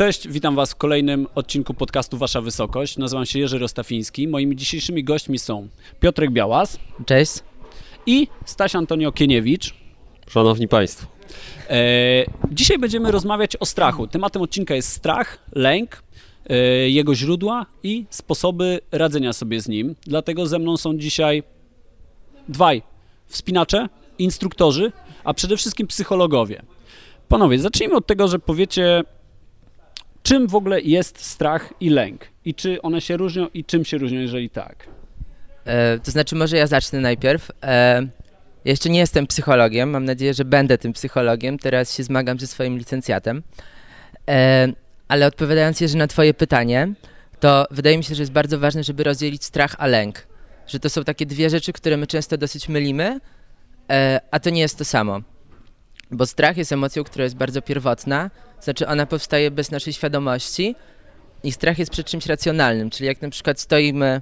Cześć, witam Was w kolejnym odcinku podcastu Wasza Wysokość. Nazywam się Jerzy Rostafiński. Moimi dzisiejszymi gośćmi są Piotrek Białas. Cześć. I Staś Antonio Kieniewicz. Szanowni Państwo. E, dzisiaj będziemy rozmawiać o strachu. Tematem odcinka jest strach, lęk, e, jego źródła i sposoby radzenia sobie z nim. Dlatego ze mną są dzisiaj dwaj wspinacze, instruktorzy, a przede wszystkim psychologowie. Panowie, zacznijmy od tego, że powiecie, czym w ogóle jest strach i lęk? I czy one się różnią i czym się różnią, jeżeli tak? E, to znaczy, może ja zacznę najpierw. E, jeszcze nie jestem psychologiem, mam nadzieję, że będę tym psychologiem. Teraz się zmagam ze swoim licencjatem. E, ale odpowiadając jeszcze na Twoje pytanie, to wydaje mi się, że jest bardzo ważne, żeby rozdzielić strach a lęk. Że to są takie dwie rzeczy, które my często dosyć mylimy, e, a to nie jest to samo. Bo strach jest emocją, która jest bardzo pierwotna, znaczy ona powstaje bez naszej świadomości i strach jest przed czymś racjonalnym, czyli jak na przykład stoimy,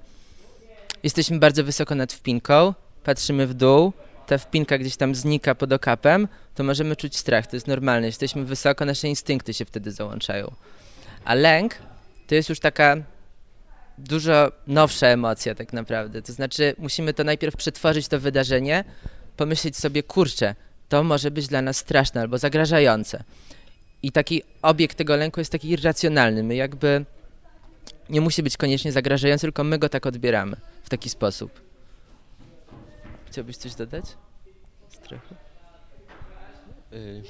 jesteśmy bardzo wysoko nad wpinką, patrzymy w dół, ta wpinka gdzieś tam znika pod okapem, to możemy czuć strach, to jest normalne. Jesteśmy wysoko, nasze instynkty się wtedy załączają. A lęk to jest już taka dużo nowsza emocja tak naprawdę. To znaczy musimy to najpierw przetworzyć to wydarzenie, pomyśleć sobie, kurczę, to może być dla nas straszne albo zagrażające. I taki obiekt tego lęku jest taki irracjonalny. My jakby nie musi być koniecznie zagrażający, tylko my go tak odbieramy w taki sposób. Chciałbyś coś dodać? Strefy? Y,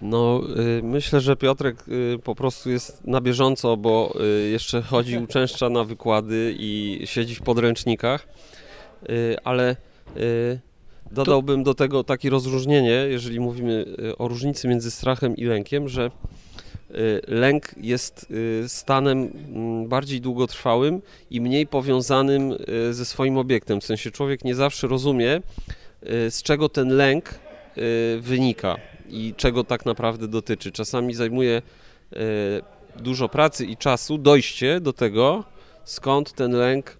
no, y, myślę, że Piotrek y, po prostu jest na bieżąco, bo jeszcze chodzi, uczęszcza na wykłady i siedzi w podręcznikach, ale dodałbym do tego takie rozróżnienie, jeżeli mówimy o różnicy między strachem i lękiem, że lęk jest stanem mm, bardziej długotrwałym i mniej powiązanym ze swoim obiektem. W sensie człowiek nie zawsze rozumie, z czego ten lęk wynika i czego tak naprawdę dotyczy. Czasami zajmuje dużo pracy i czasu dojście do tego, skąd ten lęk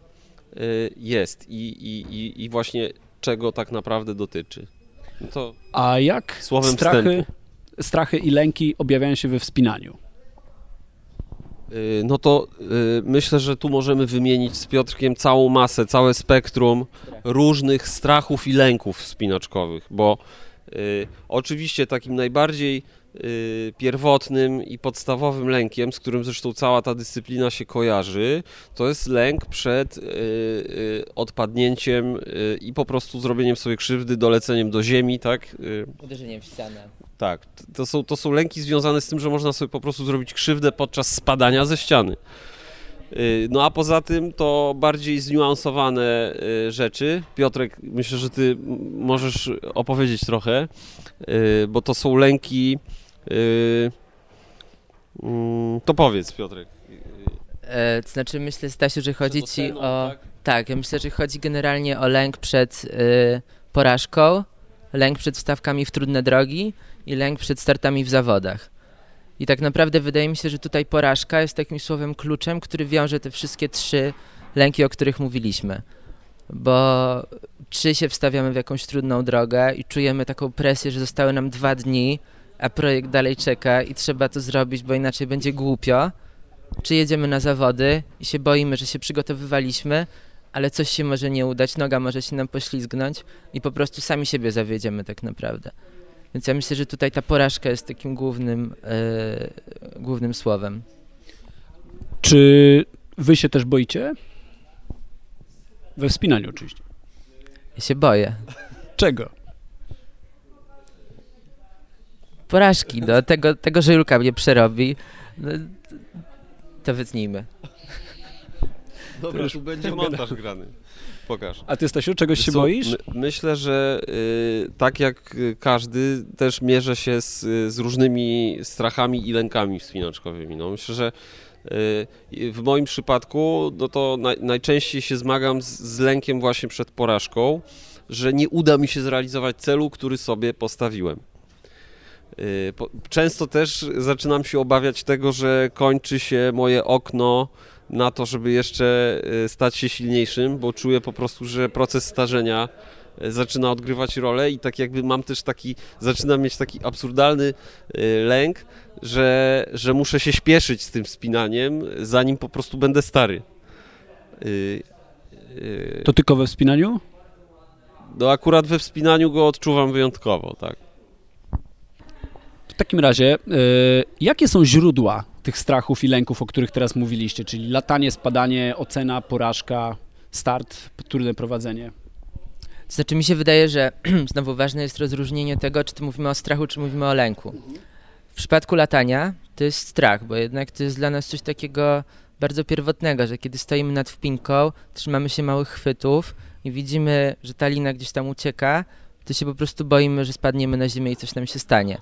jest i, i, i właśnie czego tak naprawdę dotyczy. No to A jak słowem strachy, strachy i lęki objawiają się we wspinaniu? Y, no to y, myślę, że tu możemy wymienić z Piotrkiem całą masę, całe spektrum różnych strachów i lęków wspinaczkowych, bo y, oczywiście takim najbardziej pierwotnym i podstawowym lękiem, z którym zresztą cała ta dyscyplina się kojarzy, to jest lęk przed y, y, odpadnięciem i po prostu zrobieniem sobie krzywdy, doleceniem do ziemi, tak? Uderzeniem w ścianę. Tak, to są, to są lęki związane z tym, że można sobie po prostu zrobić krzywdę podczas spadania ze ściany. No a poza tym to bardziej zniuansowane rzeczy. Piotrek, myślę, że ty możesz opowiedzieć trochę, bo to są lęki mm, to powiedz, Piotrek. E, to znaczy, myślę, Stasiu, że chodzi ci o. Tak? tak? ja myślę, że chodzi generalnie o lęk przed y, porażką, lęk przed wstawkami w trudne drogi i lęk przed startami w zawodach. I tak naprawdę wydaje mi się, że tutaj porażka jest takim słowem kluczem, który wiąże te wszystkie trzy lęki, o których mówiliśmy. Bo czy się wstawiamy w jakąś trudną drogę i czujemy taką presję, że zostały nam dwa dni, a projekt dalej czeka i trzeba to zrobić, bo inaczej będzie głupio, czy jedziemy na zawody i się boimy, że się przygotowywaliśmy, ale coś się może nie udać, noga może się nam poślizgnąć i po prostu sami siebie zawiedziemy tak naprawdę. Więc ja myślę, że tutaj ta porażka jest takim głównym, yy, głównym słowem. Czy wy się też boicie? We wspinaniu oczywiście. Ja się boję. Czego? porażki, no, tego, tego, że Julka mnie przerobi, no, to wytnijmy. Dobra, tu będzie montaż grany. Pokaż. A ty, Stasiu, czegoś się boisz? My, myślę, że y, tak jak każdy, też mierzę się z, z, różnymi strachami i lękami wspinaczkowymi. No, myślę, że y, w moim przypadku no to naj, najczęściej się zmagam z, z lękiem właśnie przed porażką, że nie uda mi się zrealizować celu, który sobie postawiłem. Y, często też zaczynam się obawiać tego, że kończy się moje okno na to, żeby jeszcze y, stać się silniejszym, bo czuję po prostu, że proces starzenia y, zaczyna odgrywać rolę i tak jakby mam też taki, zaczynam mieć taki absurdalny lęk, że, że muszę się śpieszyć z tym wspinaniem, zanim po prostu będę stary. Y, y, to tylko we wspinaniu? No akurat we wspinaniu go odczuwam wyjątkowo, tak. W takim razie, y, jakie są źródła tych strachów i lęków, o których teraz mówiliście, czyli latanie, spadanie, ocena, porażka, start, trudne prowadzenie? Znaczy mi się wydaje, że znowu ważne jest rozróżnienie tego, czy mówimy o strachu, czy mówimy o lęku. W przypadku latania to jest strach, bo jednak to jest dla nas coś takiego bardzo pierwotnego, że kiedy stoimy nad wpinką, trzymamy się małych chwytów i widzimy, że ta lina gdzieś tam ucieka, to się po prostu boimy, że spadniemy na ziemię i coś nam się stanie.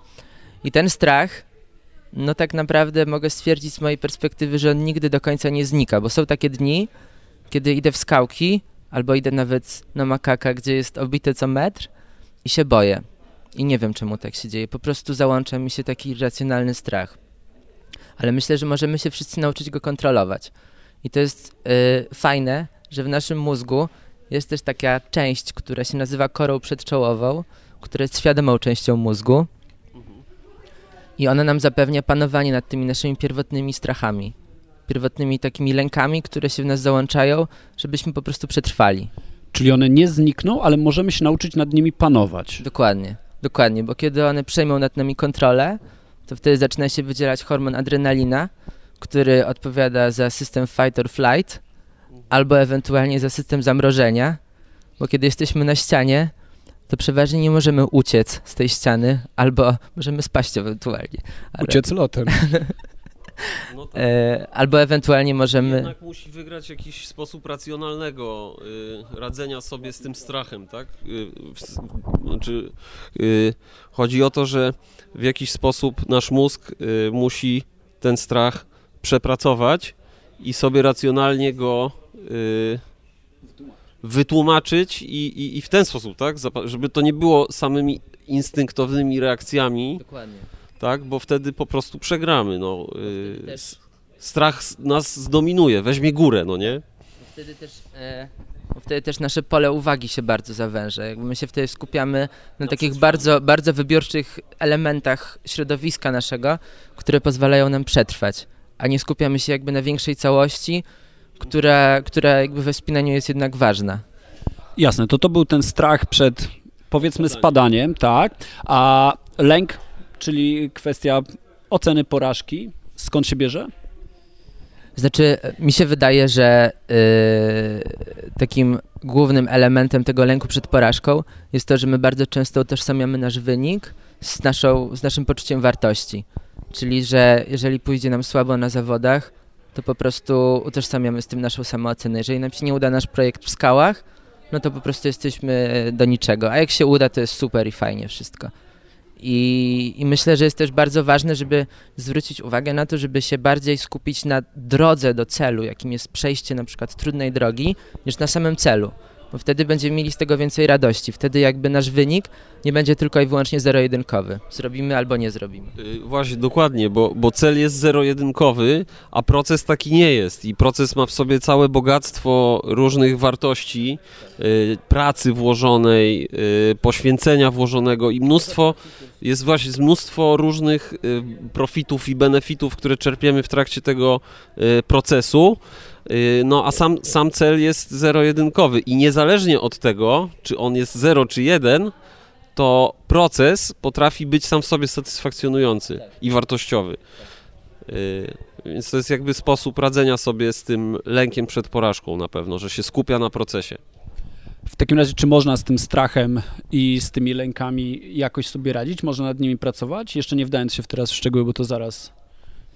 I ten strach, no tak naprawdę mogę stwierdzić z mojej perspektywy, że on nigdy do końca nie znika, bo są takie dni, kiedy idę w skałki albo idę nawet na makaka, gdzie jest obite co metr i się boję. I nie wiem, czemu tak się dzieje. Po prostu załącza mi się taki irracjonalny strach. Ale myślę, że możemy się wszyscy nauczyć go kontrolować. I to jest yy, fajne, że w naszym mózgu jest też taka część, która się nazywa korą przedczołową, która jest świadomą częścią mózgu. I ona nam zapewnia panowanie nad tymi naszymi pierwotnymi strachami pierwotnymi takimi lękami, które się w nas załączają, żebyśmy po prostu przetrwali. Czyli one nie znikną, ale możemy się nauczyć nad nimi panować. Dokładnie, dokładnie, bo kiedy one przejmą nad nami kontrolę, to wtedy zaczyna się wydzielać hormon adrenalina, który odpowiada za system fight or flight, albo ewentualnie za system zamrożenia, bo kiedy jesteśmy na ścianie, to przeważnie nie możemy uciec z tej ściany, albo możemy spaść ewentualnie. Ale... Uciec lotem. No tak. e, albo ewentualnie możemy... Jednak musi wygrać jakiś sposób racjonalnego y, radzenia sobie z tym strachem, tak? Y, w, znaczy, y, chodzi o to, że w jakiś sposób nasz mózg y, musi ten strach przepracować i sobie racjonalnie go y, wytłumaczyć i, i, i, w ten sposób, tak? Żeby to nie było samymi instynktownymi reakcjami. Dokładnie tak? Bo wtedy po prostu przegramy, no. Y, strach nas zdominuje, weźmie górę, no nie? Wtedy też, e, wtedy też nasze pole uwagi się bardzo zawęża. Jakby my się wtedy skupiamy na takich bardzo, bardzo wybiorczych elementach środowiska naszego, które pozwalają nam przetrwać, a nie skupiamy się jakby na większej całości, która, która jakby we wspinaniu jest jednak ważna. Jasne, to to był ten strach przed powiedzmy spadaniem, tak, a lęk czyli kwestia oceny porażki. Skąd się bierze? Znaczy, mi się wydaje, że yy, takim głównym elementem tego lęku przed porażką jest to, że my bardzo często utożsamiamy nasz wynik z, naszą, z naszym poczuciem wartości. Czyli, że jeżeli pójdzie nam słabo na zawodach, to po prostu utożsamiamy z tym naszą samoocenę. Jeżeli nam się nie uda nasz projekt w skałach, no to po prostu jesteśmy do niczego. A jak się uda, to jest super i fajnie wszystko. I, I, myślę, że jest też bardzo ważne, żeby zwrócić uwagę na to, żeby się bardziej skupić na drodze do celu, jakim jest przejście na przykład trudnej drogi, niż na samym celu bo wtedy będziemy mieli z tego więcej radości. Wtedy jakby nasz wynik nie będzie tylko i wyłącznie zero-jedynkowy. Zrobimy albo nie zrobimy. Yy, właśnie, dokładnie, bo, bo cel jest zero-jedynkowy, a proces taki nie jest. I proces ma w sobie całe bogactwo różnych wartości, yy, pracy włożonej, yy, poświęcenia włożonego i mnóstwo, jest właśnie mnóstwo różnych profitów i benefitów, które czerpiemy w trakcie tego procesu. Y, no a sam, sam cel jest zero-jedynkowy i niezależnie od tego, czy on jest 0 czy 1, to proces potrafi być sam w sobie satysfakcjonujący i wartościowy. Y, więc to jest jakby sposób radzenia sobie z tym lękiem przed porażką na pewno, że się skupia na procesie. W takim razie, czy można z tym strachem i z tymi lękami jakoś sobie radzić? Można nad nimi pracować? Jeszcze nie wdając się w teraz w szczegóły, bo to zaraz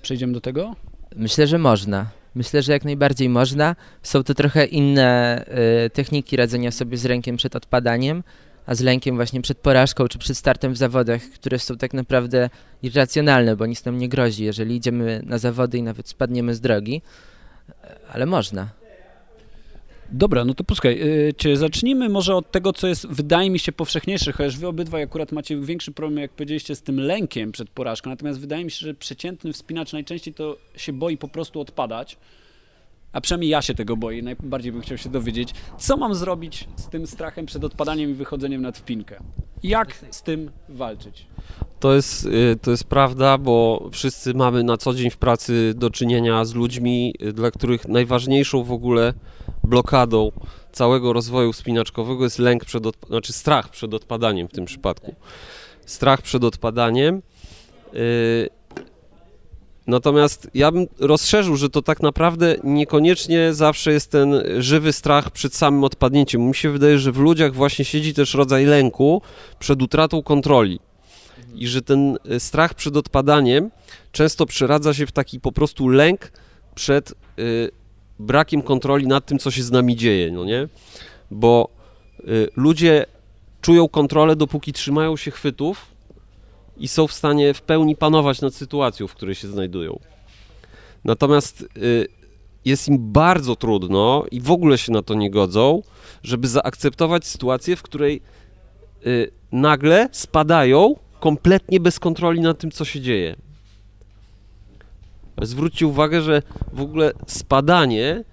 przejdziemy do tego. Myślę, że można. Myślę, że jak najbardziej można. Są to trochę inne y, techniki radzenia sobie z lękiem przed odpadaniem, a z lękiem właśnie przed porażką czy przed startem w zawodach, które są tak naprawdę irracjonalne, bo nic nam nie grozi, jeżeli idziemy na zawody i nawet spadniemy z drogi, ale można. Dobra, no to posłuchaj, yy, czy zacznijmy może od tego, co jest, wydaje mi się, powszechniejsze, chociaż wy obydwaj akurat macie większy problem, jak powiedzieliście, z tym lękiem przed porażką, natomiast wydaje mi się, że przeciętny wspinacz najczęściej to się boi po prostu odpadać. A przynajmniej ja się tego boję, najbardziej bym chciał się dowiedzieć, co mam zrobić z tym strachem przed odpadaniem i wychodzeniem nad wpinkę. Jak z tym walczyć? To jest, y, to jest prawda, bo wszyscy mamy na co dzień w pracy do czynienia z ludźmi, y, dla których najważniejszą w ogóle blokadą całego rozwoju wspinaczkowego jest lęk przed, znaczy strach przed odpadaniem w tym przypadku. Strach przed odpadaniem. y, Natomiast ja bym rozszerzył, że to tak naprawdę niekoniecznie zawsze jest ten żywy strach przed samym odpadnięciem. Mi się wydaje, że w ludziach właśnie siedzi też rodzaj lęku przed utratą kontroli. I że ten y, strach przed odpadaniem często przeradza się w taki po prostu lęk przed y, brakiem kontroli nad tym, co się z nami dzieje, no nie? Bo y, ludzie czują kontrolę, dopóki trzymają się chwytów i są w stanie w pełni panować nad sytuacją, w której się znajdują. Natomiast y, jest im bardzo trudno i w ogóle się na to nie godzą, żeby zaakceptować sytuację, w której y, nagle spadają kompletnie bez kontroli nad tym, co się dzieje. Zwróćcie uwagę, że w ogóle spadanie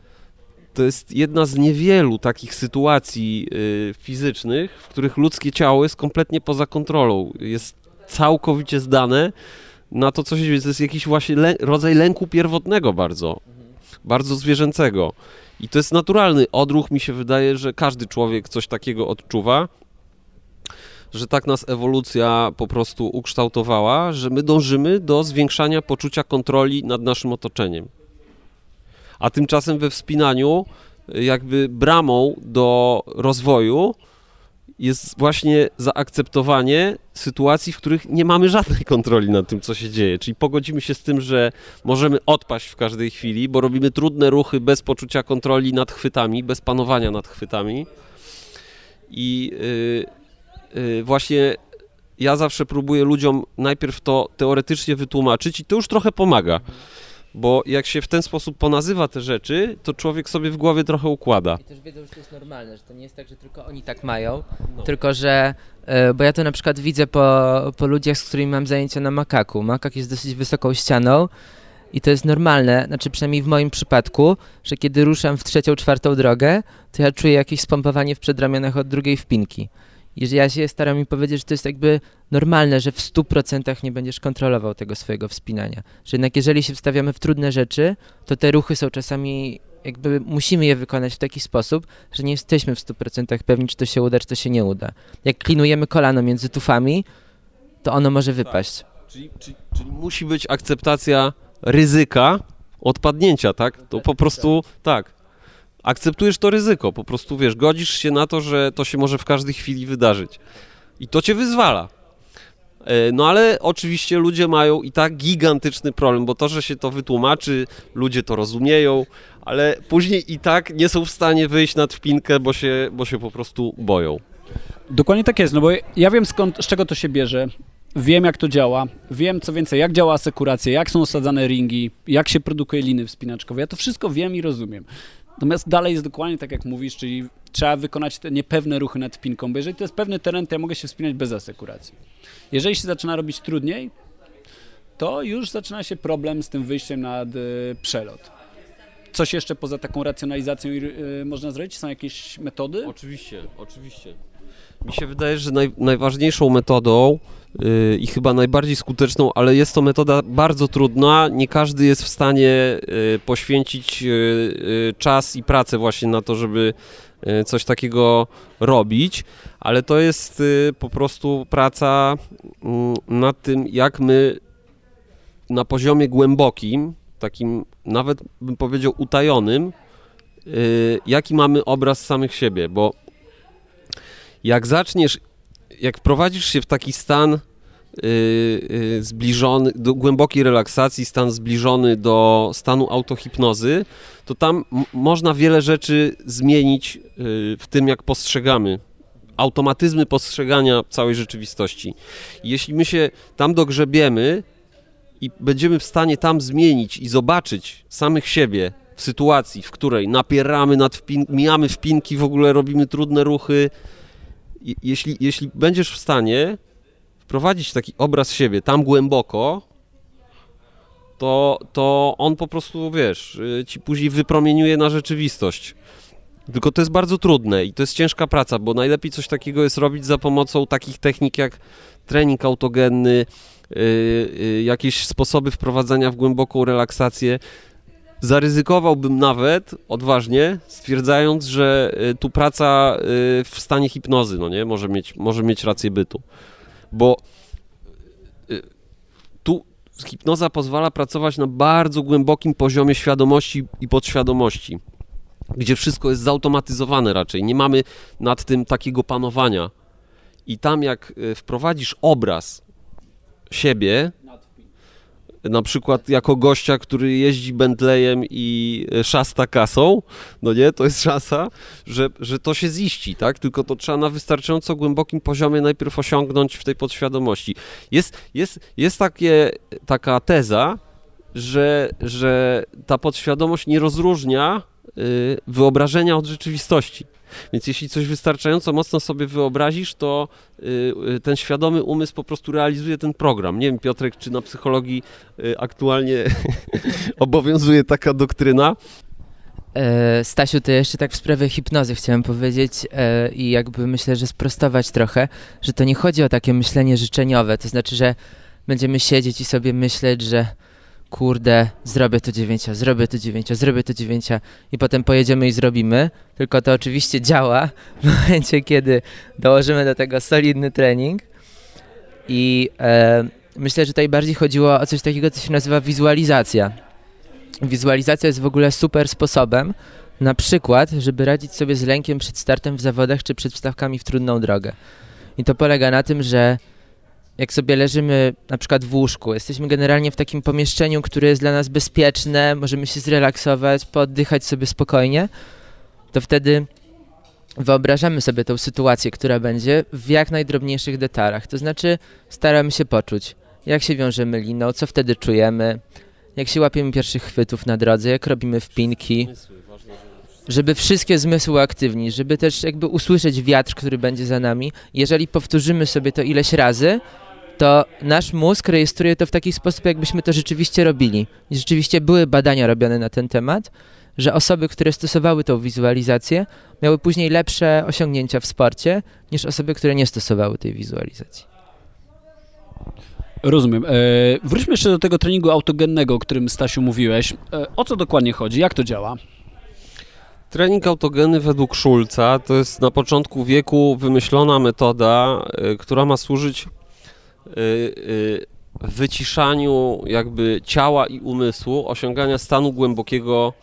to jest jedna z niewielu takich sytuacji y, fizycznych, w których ludzkie ciało jest kompletnie poza kontrolą. Jest całkowicie zdane na to, co się dzieje. To jest jakiś właśnie lę rodzaj lęku pierwotnego bardzo, bardzo zwierzęcego. I to jest naturalny odruch, mi się wydaje, że każdy człowiek coś takiego odczuwa, że tak nas ewolucja po prostu ukształtowała, że my dążymy do zwiększania poczucia kontroli nad naszym otoczeniem. A tymczasem we wspinaniu, jakby bramą do rozwoju jest właśnie zaakceptowanie sytuacji, w których nie mamy żadnej kontroli nad tym, co się dzieje. Czyli pogodzimy się z tym, że możemy odpaść w każdej chwili, bo robimy trudne ruchy bez poczucia kontroli nad chwytami, bez panowania nad chwytami. I yy, yy, właśnie ja zawsze próbuję ludziom najpierw to teoretycznie wytłumaczyć i to już trochę pomaga. Bo jak się w ten sposób ponazywa te rzeczy, to człowiek sobie w głowie trochę układa. I też wiedzą, że to jest normalne, że to nie jest tak, że tylko oni tak mają, tylko że, e, bo ja to na przykład widzę po, po ludziach, z którymi mam zajęcia na makaku. Makak jest dosyć wysoką ścianą i to jest normalne, znaczy przynajmniej w moim przypadku, że kiedy ruszam w trzecią, czwartą drogę, to ja czuję jakieś spompowanie w przedramionach od drugiej wpinki. I że ja się staram mi powiedzieć, że to jest jakby normalne, że w 100% nie będziesz kontrolował tego swojego wspinania. Że jednak jeżeli się wstawiamy w trudne rzeczy, to te ruchy są czasami, jakby musimy je wykonać w taki sposób, że nie jesteśmy w 100% pewni, czy to się uda, czy to się nie uda. Jak klinujemy kolano między tufami, to ono może wypaść. Czyli, czyli, czyli musi być akceptacja ryzyka odpadnięcia, tak? To po prostu tak. Akceptujesz to ryzyko, po prostu wiesz, godzisz się na to, że to się może w każdej chwili wydarzyć. I to cię wyzwala. E, No ale oczywiście ludzie mają i tak gigantyczny problem, bo to, że się to wytłumaczy, ludzie to rozumieją, ale później i tak nie są w stanie wyjść nad wpinkę, bo się, bo się po prostu boją. Dokładnie tak jest, no bo ja wiem skąd, z czego to się bierze, wiem jak to działa, wiem co więcej, jak działa asekuracja, jak są osadzane ringi, jak się produkuje liny wspinaczkowe, ja to wszystko wiem i rozumiem. Natomiast dalej jest dokładnie tak jak mówisz, czyli trzeba wykonać te niepewne ruchy nad wpinką, bo jeżeli to jest pewny teren, to ja mogę się wspinać bez asekuracji. Jeżeli się zaczyna robić trudniej, to już zaczyna się problem z tym wyjściem nad y, przelot. Coś jeszcze poza taką racjonalizacją y, można zrobić? Są jakieś metody? Oczywiście, oczywiście. Mi się wydaje, że naj, najważniejszą metodą yy, i chyba najbardziej skuteczną, ale jest to metoda bardzo trudna. Nie każdy jest w stanie yy, poświęcić yy, czas i pracę właśnie na to, żeby yy, coś takiego robić, ale to jest yy, po prostu praca mm, nad tym, jak my na poziomie głębokim, takim nawet bym powiedział utajonym, jaki mamy obraz samych siebie, bo jak zaczniesz, jak wprowadzisz się w taki stan yy, yy, zbliżony, do głębokiej relaksacji, stan zbliżony do stanu autohipnozy, to tam można wiele rzeczy zmienić yy, w tym, jak postrzegamy. Automatyzmy postrzegania całej rzeczywistości. Jeśli my się tam dogrzebiemy i będziemy w stanie tam zmienić i zobaczyć samych siebie w sytuacji, w której napieramy nad wpin- mijamy wpinki, w ogóle robimy trudne ruchy, jeśli, jeśli będziesz w stanie wprowadzić taki obraz siebie tam głęboko, to, to on po prostu, wiesz, y, ci później wypromieniuje na rzeczywistość. Tylko to jest bardzo trudne i to jest ciężka praca, bo najlepiej coś takiego jest robić za pomocą takich technik jak trening autogenny, yy, yy, jakieś sposoby wprowadzania w głęboką relaksację. Zaryzykowałbym nawet odważnie, stwierdzając, że y, tu praca y, w stanie hipnozy, no nie, może mieć, może mieć rację bytu. Bo y, tu hipnoza pozwala pracować na bardzo głębokim poziomie świadomości i podświadomości, gdzie wszystko jest zautomatyzowane raczej. Nie mamy nad tym takiego panowania. I tam jak wprowadzisz obraz siebie, na przykład jako gościa, który jeździ Bentleyem i e, szasta kasą, no nie, to jest szansa, że, że to się ziści, tak? Tylko to trzeba na wystarczająco głębokim poziomie najpierw osiągnąć w tej podświadomości. Jest, jest, jest takie, taka teza, że, że ta podświadomość nie rozróżnia y, wyobrażenia od rzeczywistości. Więc jeśli coś wystarczająco mocno sobie wyobrazisz, to y, y, ten świadomy umysł po prostu realizuje ten program. Nie wiem, Piotrek, czy na psychologii y, aktualnie obowiązuje taka doktryna? E, Stasiu, to jeszcze tak w sprawie hipnozy chciałem powiedzieć e, i jakby myślę, że sprostować trochę, że to nie chodzi o takie myślenie życzeniowe, to znaczy, że będziemy siedzieć i sobie myśleć, że kurde, zrobię to dziewięcia, zrobię to dziewięcia, zrobię to dziewięcia i potem pojedziemy i zrobimy, tylko to oczywiście działa w momencie, kiedy dołożymy do tego solidny trening i e, myślę, że tutaj bardziej chodziło o coś takiego, co się nazywa wizualizacja. Wizualizacja jest w ogóle super sposobem, na przykład, żeby radzić sobie z lękiem przed startem w zawodach czy przed wstawkami w trudną drogę. I to polega na tym, że jak sobie leżymy na przykład w łóżku, jesteśmy generalnie w takim pomieszczeniu, które jest dla nas bezpieczne, możemy się zrelaksować, poddychać sobie spokojnie, to wtedy wyobrażamy sobie tą sytuację, która będzie w jak najdrobniejszych detalach. To znaczy staramy się poczuć, jak się wiążemy liną, co wtedy czujemy, jak się łapiemy pierwszych chwytów na drodze, jak robimy wpinki żeby wszystkie zmysły uaktywnić, żeby też jakby usłyszeć wiatr, który będzie za nami. Jeżeli powtórzymy sobie to ileś razy, to nasz mózg rejestruje to w taki sposób, jakbyśmy to rzeczywiście robili. I rzeczywiście były badania robione na ten temat, że osoby, które stosowały tą wizualizację, miały później lepsze osiągnięcia w sporcie niż osoby, które nie stosowały tej wizualizacji. Rozumiem. E, wróćmy jeszcze do tego treningu autogennego, o którym Stasiu mówiłeś. E, o co dokładnie chodzi? Jak to działa? Trening autogeny według Schulza to jest na początku wieku wymyślona metoda, y, która ma służyć wyciszaniu jakby ciała i umysłu, osiągania stanu głębokiego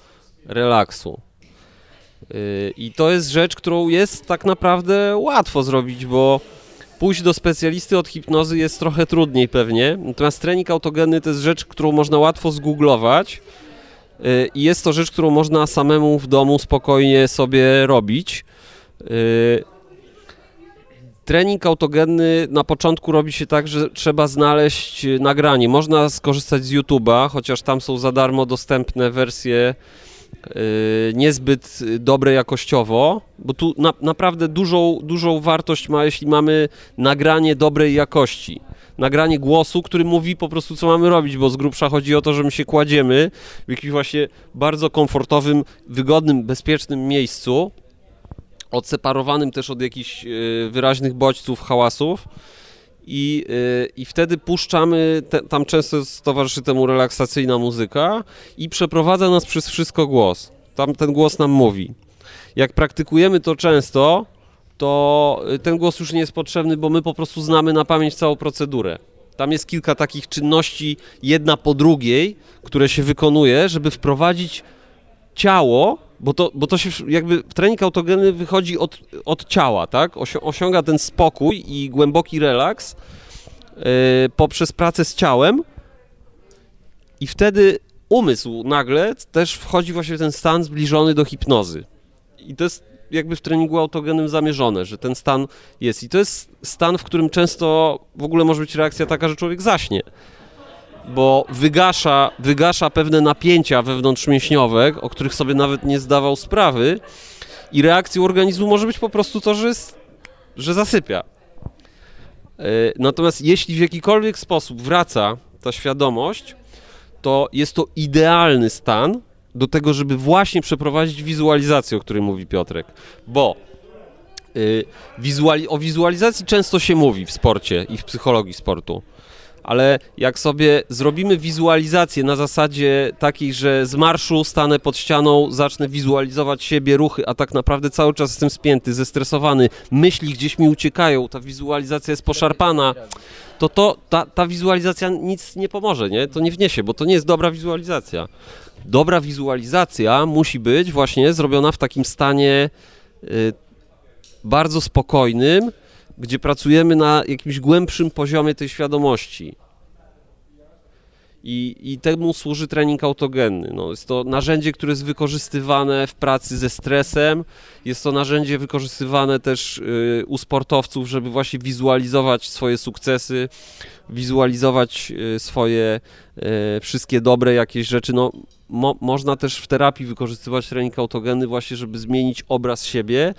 relaksu. I to jest rzecz, którą jest tak naprawdę łatwo zrobić, bo pójść do specjalisty od hipnozy jest trochę trudniej pewnie. Natomiast trening autogenny to jest rzecz, którą można łatwo zgooglować Y, I jest to rzecz, którą można samemu w domu spokojnie sobie robić. Y, trening autogenny na początku robi się tak, że trzeba znaleźć nagranie. Można skorzystać z YouTube'a, chociaż tam są za darmo dostępne wersje y, niezbyt dobre jakościowo, bo tu na, naprawdę dużą, dużą wartość ma, jeśli mamy nagranie dobrej jakości nagranie głosu, który mówi po prostu, co mamy robić, bo z grubsza chodzi o to, że my się kładziemy w jakimś właśnie bardzo komfortowym, wygodnym, bezpiecznym miejscu, odseparowanym też od jakichś e, wyraźnych bodźców, hałasów. I, yy, I wtedy puszczamy, te, tam często towarzyszy temu relaksacyjna muzyka i przeprowadza nas przez wszystko głos. Tam ten głos nam mówi. Jak praktykujemy to często, to y, ten głos już nie jest potrzebny, bo my po prostu znamy na pamięć całą procedurę. Tam jest kilka takich czynności, jedna po drugiej, które się wykonuje, żeby wprowadzić ciało, bo to, bo to się jakby trening autogenny wychodzi od, od ciała, tak? Osiąga ten spokój i głęboki relaks yy, poprzez pracę z ciałem i wtedy umysł nagle też wchodzi właśnie w ten stan zbliżony do hipnozy. I to jest jakby w treningu autogenym zamierzone, że ten stan jest. I to jest stan, w którym często w ogóle może być reakcja taka, że człowiek zaśnie. Bo wygasza, wygasza pewne napięcia wewnątrzmięśniowe, o których sobie nawet nie zdawał sprawy, i reakcją organizmu może być po prostu to, że, jest, że zasypia. E, natomiast jeśli w jakikolwiek sposób wraca ta świadomość, to jest to idealny stan do tego, żeby właśnie przeprowadzić wizualizację, o której mówi Piotrek. Bo y, wizuali o wizualizacji często się mówi w sporcie i w psychologii sportu ale jak sobie zrobimy wizualizację na zasadzie takiej, że z marszu stanę pod ścianą, zacznę wizualizować siebie, ruchy, a tak naprawdę cały czas jestem spięty, zestresowany, myśli gdzieś mi uciekają, ta wizualizacja jest poszarpana, to, to ta, ta wizualizacja nic nie pomoże, nie? To nie wniesie, bo to nie jest dobra wizualizacja. Dobra wizualizacja musi być właśnie zrobiona w takim stanie y, bardzo spokojnym, gdzie pracujemy na jakimś głębszym poziomie tej świadomości. I, I temu służy trening autogenny. No, jest to narzędzie, które jest wykorzystywane w pracy ze stresem. Jest to narzędzie wykorzystywane też y, u sportowców, żeby właśnie wizualizować swoje sukcesy, wizualizować y, swoje y, wszystkie dobre jakieś rzeczy. No, mo, można też w terapii wykorzystywać trening autogenny właśnie, żeby zmienić obraz siebie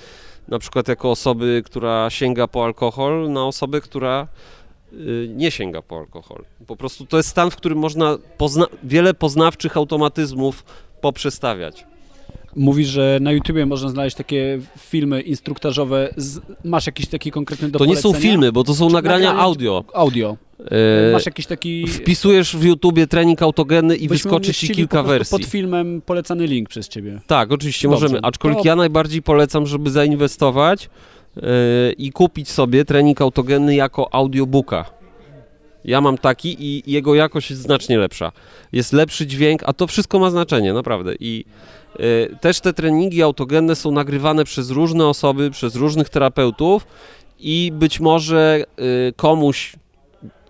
na przykład jako osoby, która sięga po alkohol, na osobę, która y, nie sięga po alkohol. Po prostu to jest stan, w którym można pozna wiele poznawczych automatyzmów poprzestawiać. Mówisz, że na YouTubie można znaleźć takie filmy instruktażowe. Z... Masz jakiś taki konkretny do To nie są filmy, bo to są nagrania, nagrania audio. Audio. E, Masz jakiś taki... Wpisujesz w YouTubie trening autogenny i wyskoczy ci kilka wersji. pod filmem polecany link przez ciebie. Tak, oczywiście Dobrze. możemy. Aczkolwiek to... ja najbardziej polecam, żeby zainwestować yy, i kupić sobie trening autogenny jako audiobooka. Ja mam taki i jego jakość jest znacznie lepsza. Jest lepszy dźwięk, a to wszystko ma znaczenie, naprawdę. I też te treningi autogenne są nagrywane przez różne osoby, przez różnych terapeutów i być może y, komuś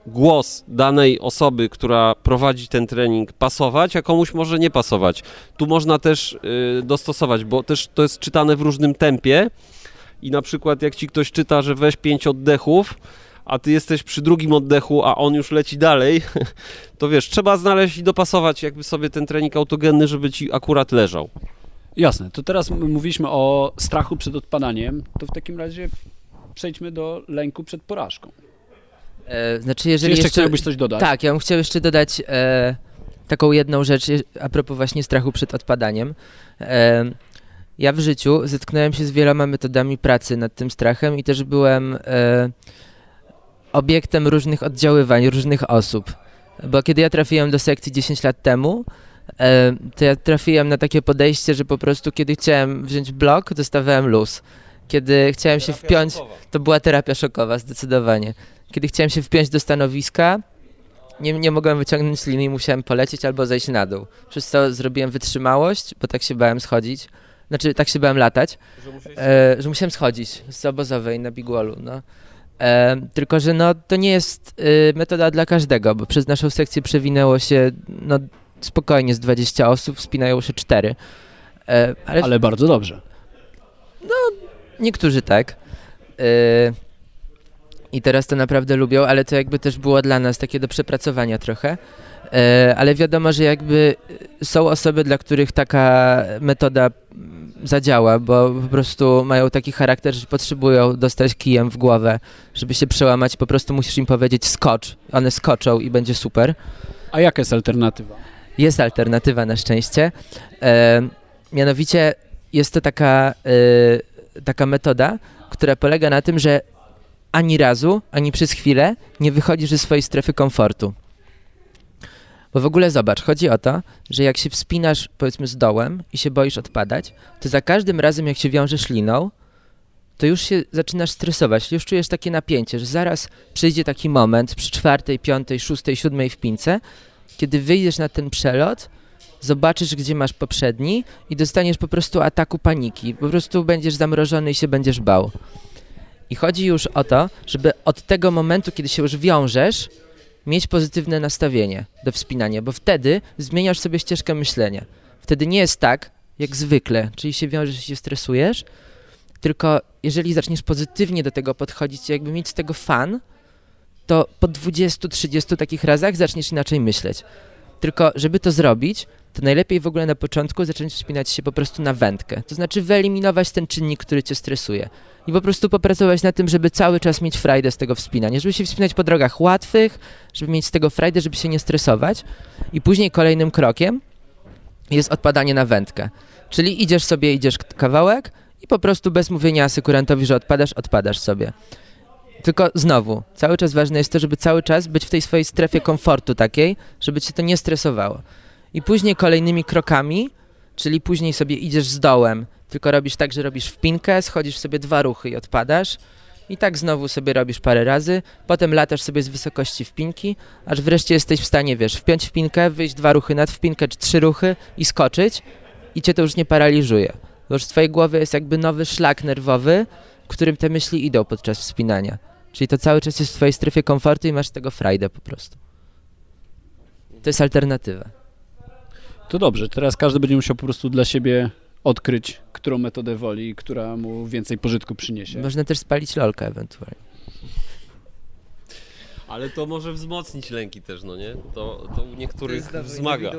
głos danej osoby, która prowadzi ten trening pasować, a komuś może nie pasować. Tu można też y, dostosować, bo też to jest czytane w różnym tempie i na przykład jak ci ktoś czyta, że weź pięć oddechów, a ty jesteś przy drugim oddechu, a on już leci dalej, to wiesz, trzeba znaleźć i dopasować jakby sobie ten trening autogenny, żeby ci akurat leżał. Jasne, to teraz mówiliśmy o strachu przed odpadaniem, to w takim razie przejdźmy do lęku przed porażką. E, znaczy, jeżeli jeszcze, jeszcze chciałbyś coś dodać? Tak, ja bym chciał jeszcze dodać e, taką jedną rzecz a propos właśnie strachu przed odpadaniem. E, ja w życiu zetknąłem się z wieloma metodami pracy nad tym strachem i też byłem e, obiektem różnych oddziaływań różnych osób. Bo kiedy ja trafiłem do sekcji 10 lat temu, e, to ja trafiłem na takie podejście, że po prostu kiedy chciałem wziąć blok, dostawałem luz. Kiedy chciałem terapia się wpiąć, szokowa. to była terapia szokowa, zdecydowanie. Kiedy chciałem się wpiąć do stanowiska, nie, nie mogłem wyciągnąć linii, musiałem polecieć albo zejść na dół. Przez co zrobiłem wytrzymałość, bo tak się bałem schodzić. Znaczy, tak się bałem latać, że, e, że musiałem schodzić z obozowej na bigwallu, no. E, tylko, że no, to nie jest y, metoda dla każdego, bo przez naszą sekcję przewinęło się no, spokojnie z 20 osób, wspinają się 4. E, ale, ale bardzo dobrze. No, niektórzy tak. E, i teraz to naprawdę lubią, ale to jakby też było dla nas takie do przepracowania trochę. E, ale wiadomo, że jakby są osoby, dla których taka metoda zadziała, bo po prostu mają taki charakter, że potrzebują dostać kijem w głowę, żeby się przełamać. Po prostu musisz im powiedzieć skocz. One skoczą i będzie super. A jaka jest alternatywa? Jest alternatywa na szczęście. E, mianowicie jest to taka, e, taka metoda, która polega na tym, że ani razu, ani przez chwilę nie wychodzisz ze swojej strefy komfortu. Bo w ogóle zobacz, chodzi o to, że jak się wspinasz powiedzmy z dołem i się boisz odpadać, to za każdym razem jak się wiążesz liną, to już się zaczynasz stresować, już czujesz takie napięcie, że zaraz przyjdzie taki moment przy czwartej, piątej, szóstej, siódmej w pince, kiedy wyjdziesz na ten przelot, zobaczysz, gdzie masz poprzedni i dostaniesz po prostu ataku paniki. Po prostu będziesz zamrożony i się będziesz bał. I chodzi już o to, żeby od tego momentu, kiedy się już wiążesz, mieć pozytywne nastawienie do wspinania, bo wtedy zmieniasz sobie ścieżkę myślenia. Wtedy nie jest tak, jak zwykle, czyli się wiążesz się stresujesz, tylko jeżeli zaczniesz pozytywnie do tego podchodzić, jakby mieć z tego fan, to po 20-30 takich razach zaczniesz inaczej myśleć. Tylko, żeby to zrobić, to najlepiej w ogóle na początku zacząć wspinać się po prostu na wędkę. To znaczy wyeliminować ten czynnik, który cię stresuje. I po prostu popracować na tym, żeby cały czas mieć frajdę z tego wspinania, żeby się wspinać po drogach łatwych, żeby mieć z tego frajdę, żeby się nie stresować. I później kolejnym krokiem jest odpadanie na wędkę. Czyli idziesz sobie, idziesz kawałek i po prostu bez mówienia asekurantowi, że odpadasz, odpadasz sobie. Tylko znowu, cały czas ważne jest to, żeby cały czas być w tej swojej strefie komfortu takiej, żeby cię to nie stresowało. I później kolejnymi krokami, czyli później sobie idziesz z dołem, tylko robisz tak, że robisz wpinkę, schodzisz sobie dwa ruchy i odpadasz. I tak znowu sobie robisz parę razy, potem latasz sobie z wysokości wpinki, aż wreszcie jesteś w stanie, wiesz, wpiąć wpinkę, wyjść dwa ruchy nad wpinkę, czy trzy ruchy i skoczyć i cię to już nie paraliżuje. Bo już w twojej głowie jest jakby nowy szlak nerwowy, którym te myśli idą podczas wspinania. Czyli to cały czas jest w twojej strefie komfortu i masz z tego frajdę po prostu. To jest alternatywa. To dobrze, teraz każdy będzie musiał po prostu dla siebie odkryć, którą metodę woli i która mu więcej pożytku przyniesie. Można też spalić lolkę ewentualnie. Ale to może wzmocnić lęki też, no nie? To, to u niektórych wzmaga.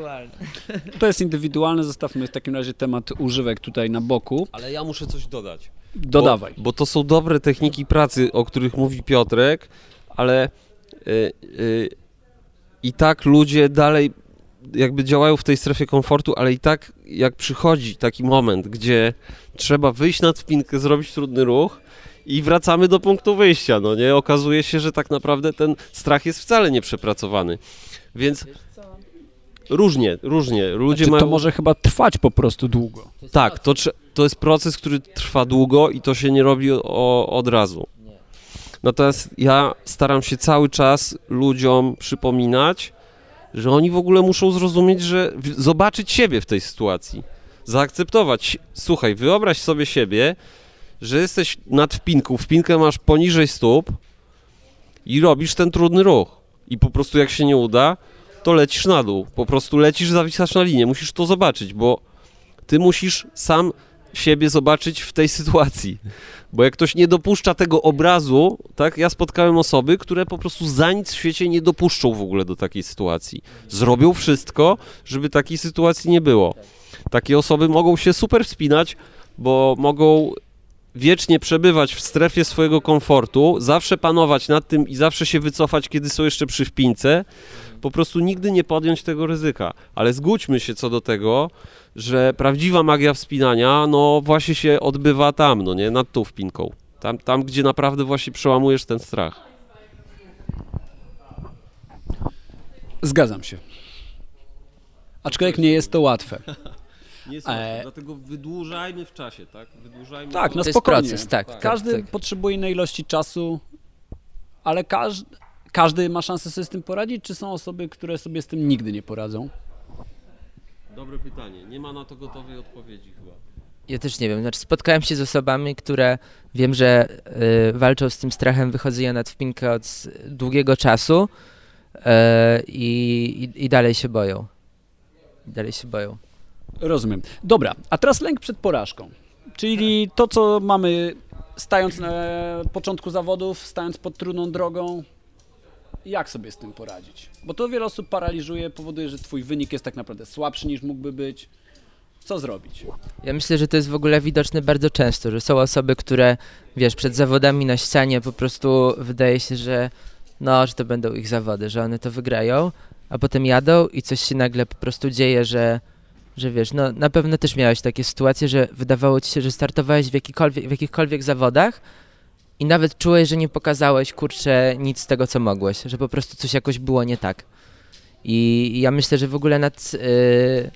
To jest indywidualne, zostawmy w takim razie temat używek tutaj na boku. Ale ja muszę coś dodać. Dodawaj. Bo, bo to są dobre techniki pracy, o których mówi Piotrek, ale y, y, i tak ludzie dalej jakby działają w tej strefie komfortu, ale i tak jak przychodzi taki moment, gdzie trzeba wyjść nad wpinkę, zrobić trudny ruch i wracamy do punktu wyjścia, no nie? Okazuje się, że tak naprawdę ten strach jest wcale nieprzepracowany. Więc różnie, różnie. Ludzie Znaczy, mają... To może chyba trwać po prostu długo. Tak, to, to jest proces, który trwa długo i to się nie robi o, od razu. Natomiast ja staram się cały czas ludziom przypominać, że oni w ogóle muszą zrozumieć, że zobaczyć siebie w tej sytuacji. Zaakceptować. Słuchaj, wyobraź sobie siebie, że jesteś nad wpinką, wpinkę masz poniżej stóp i robisz ten trudny ruch. I po prostu jak się nie uda, to lecisz na dół. Po prostu lecisz, zawisasz na linię. Musisz to zobaczyć, bo ty musisz sam siebie zobaczyć w tej sytuacji. Bo jak ktoś nie dopuszcza tego obrazu, tak, ja spotkałem osoby, które po prostu za nic w świecie nie dopuszczą w ogóle do takiej sytuacji. Zrobią wszystko, żeby takiej sytuacji nie było. Takie osoby mogą się super wspinać, bo mogą wiecznie przebywać w strefie swojego komfortu, zawsze panować nad tym i zawsze się wycofać, kiedy są jeszcze przy wpince, po prostu nigdy nie podjąć tego ryzyka. Ale zgódźmy się co do tego, że prawdziwa magia wspinania, no właśnie się odbywa tam, no nie, nad tą wpinką. Tam, tam gdzie naprawdę właśnie przełamujesz ten strach. Zgadzam się. Aczkolwiek nie jest to łatwe. Nie jest łatwe, E, dlatego wydłużajmy w czasie, tak? Wydłużajmy Tak, no To jest spokojnie. proces, tak. tak, Każdy tak. potrzebuje innej ilości czasu, ale każdy, każdy ma szansę sobie z tym poradzić, czy są osoby, które sobie z tym nigdy nie poradzą? Dobre pytanie. Nie ma na to gotowej odpowiedzi chyba. Ja też nie wiem, znaczy spotkałem się z osobami, które wiem, że y, walczą z tym strachem wychodzenia nad wpinkę od długiego czasu y, i, i, i dalej się boją. I dalej się boją. Rozumiem. Dobra, a teraz lęk przed porażką. Czyli to, co mamy stając na początku zawodów, stając pod trudną drogą, jak sobie z tym poradzić? Bo to wiele osób paraliżuje, powoduje, że twój wynik jest tak naprawdę słabszy niż mógłby być. Co zrobić? Ja myślę, że to jest w ogóle widoczne bardzo często, że są osoby, które, wiesz, przed zawodami na ścianie po prostu wydaje się, że no, że to będą ich zawody, że one to wygrają, a potem jadą i coś się nagle po prostu dzieje, że, że wiesz, no na pewno też miałeś takie sytuacje, że wydawało ci się, że startowałeś w, jakikolwiek, w jakichkolwiek zawodach i nawet czułeś, że nie pokazałeś, kurczę, nic z tego, co mogłeś, że po prostu coś jakoś było nie tak. I, i ja myślę, że w ogóle nad... Yy...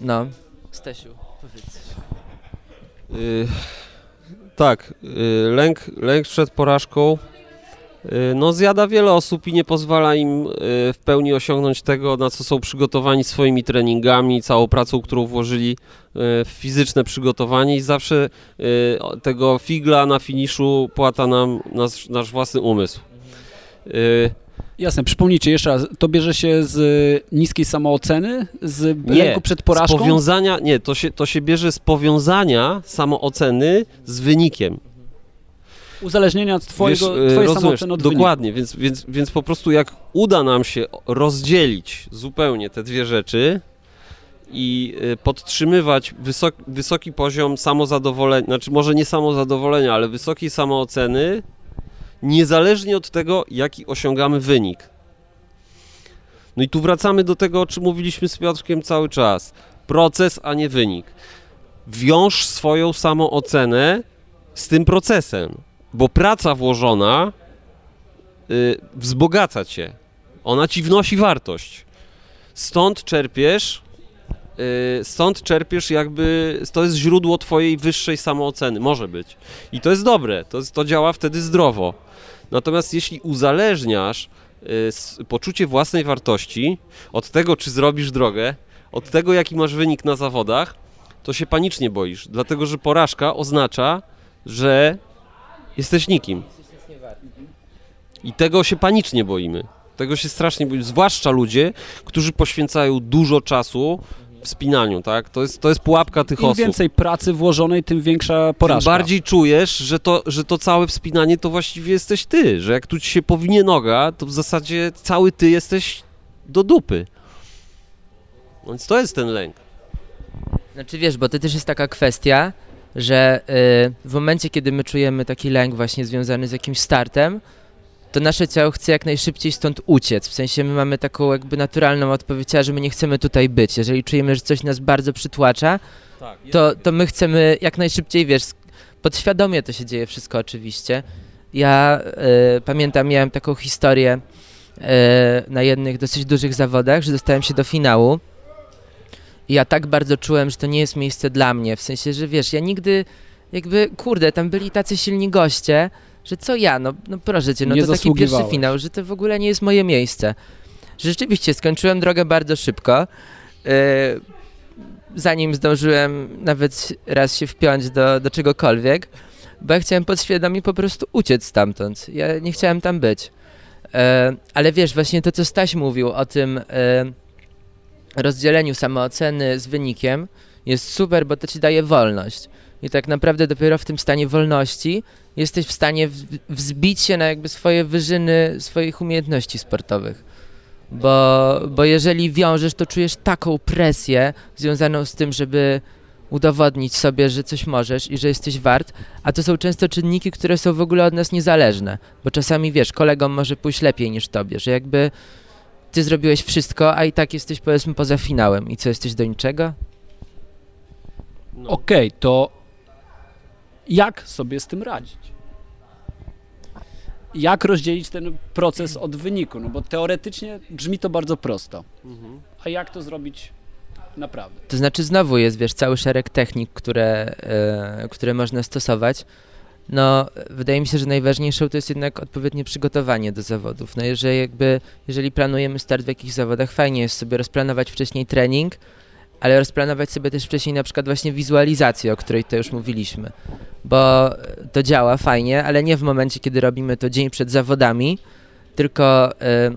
No. Stasiu, powiedz. Y, tak, y, lęk, lęk przed porażką no zjada wiele osób i nie pozwala im y, w pełni osiągnąć tego, na co są przygotowani swoimi treningami, całą pracą, którą włożyli y, w fizyczne przygotowanie i zawsze y, tego figla na finiszu płata nam nasz, nasz własny umysł. Y, Jasne, przypomnijcie jeszcze raz, to bierze się z niskiej samooceny, z Nie, lęku przed Z porażką? powiązania, nie, to się, to się bierze z powiązania samooceny z wynikiem. Uzależnienia od twojego, Wiesz, e, twojej samooceny od. Dokładnie, więc, więc, więc po prostu jak uda nam się rozdzielić zupełnie te dwie rzeczy i e, podtrzymywać wysok, wysoki poziom samozadowolenia, znaczy może nie samozadowolenia, ale wysokiej samooceny, niezależnie od tego, jaki osiągamy wynik. No i tu wracamy do tego, o czym mówiliśmy z Piotrkiem cały czas. Proces, a nie wynik. Wiąż swoją samoocenę z tym procesem, bo praca włożona y, wzbogaca cię. Ona ci wnosi wartość. Stąd czerpiesz, y, stąd czerpiesz jakby, to jest źródło twojej wyższej samooceny, może być. I to jest dobre, to, to działa wtedy zdrowo. Natomiast jeśli uzależniasz y, poczucie własnej wartości od tego, czy zrobisz drogę, od tego, jaki masz wynik na zawodach, to się panicznie boisz, dlatego że porażka oznacza, że jesteś nikim. I tego się panicznie boimy. Tego się strasznie boimy, zwłaszcza ludzie, którzy poświęcają dużo czasu wspinaniu, tak? To jest, to jest pułapka tych Im osób. więcej pracy włożonej, tym większa Tym porażka. bardziej czujesz, że to, że to całe wspinanie to właściwie jesteś ty, że jak tu ci się powinie noga, to w zasadzie cały ty jesteś do dupy. Więc to jest ten lęk. Znaczy wiesz, bo to też jest taka kwestia, że y, w momencie, kiedy my czujemy taki lęk właśnie związany z jakimś startem, to nasze ciało chce jak najszybciej stąd uciec. W sensie my mamy taką jakby naturalną odpowiedź, że my nie chcemy tutaj być. Jeżeli czujemy, że coś nas bardzo przytłacza, Tak, to, to my chcemy jak najszybciej, wiesz, podświadomie to się dzieje wszystko oczywiście. Ja y, pamiętam, miałem taką historię y, na jednych dosyć dużych zawodach, że dostałem się do finału i ja tak bardzo czułem, że to nie jest miejsce dla mnie, w sensie, że wiesz, ja nigdy jakby, kurde, tam byli tacy silni goście, że co ja, no, no proszę cię, no Nie to taki pierwszy finał, że to w ogóle nie jest moje miejsce. Rzeczywiście, skończyłem drogę bardzo szybko. y, zanim zdążyłem nawet raz się wpiąć do, do czegokolwiek, bo ja chciałem podświadomie po prostu uciec stamtąd. Ja nie chciałem tam być. E, ale wiesz, właśnie to, co Staś mówił o tym e, rozdzieleniu samooceny z wynikiem, jest super, bo to ci daje wolność. I tak naprawdę dopiero w tym stanie wolności jesteś w stanie wzbić się na jakby swoje wyżyny swoich umiejętności sportowych. Bo, bo jeżeli wiążesz, to czujesz taką presję związaną z tym, żeby udowodnić sobie, że coś możesz i że jesteś wart, a to są często czynniki, które są w ogóle od nas niezależne, bo czasami wiesz, kolegom może pójść lepiej niż tobie, że jakby ty zrobiłeś wszystko, a i tak jesteś powiedzmy poza finałem i co, jesteś do niczego? No. Okej, to jak sobie z tym radzić? Jak rozdzielić ten proces od wyniku? No bo teoretycznie brzmi to bardzo prosto. Mhm. A jak to zrobić naprawdę? To znaczy znowu jest, wiesz, cały szereg technik, które, e, które można stosować. No, wydaje mi się, że najważniejszą to jest jednak odpowiednie przygotowanie do zawodów. No, jeżeli jakby, jeżeli planujemy start w jakichś zawodach, fajnie jest sobie rozplanować wcześniej trening, ale rozplanować sobie też wcześniej na przykład właśnie wizualizację, o której to już mówiliśmy. Bo to działa fajnie, ale nie w momencie, kiedy robimy to dzień przed zawodami, tylko e,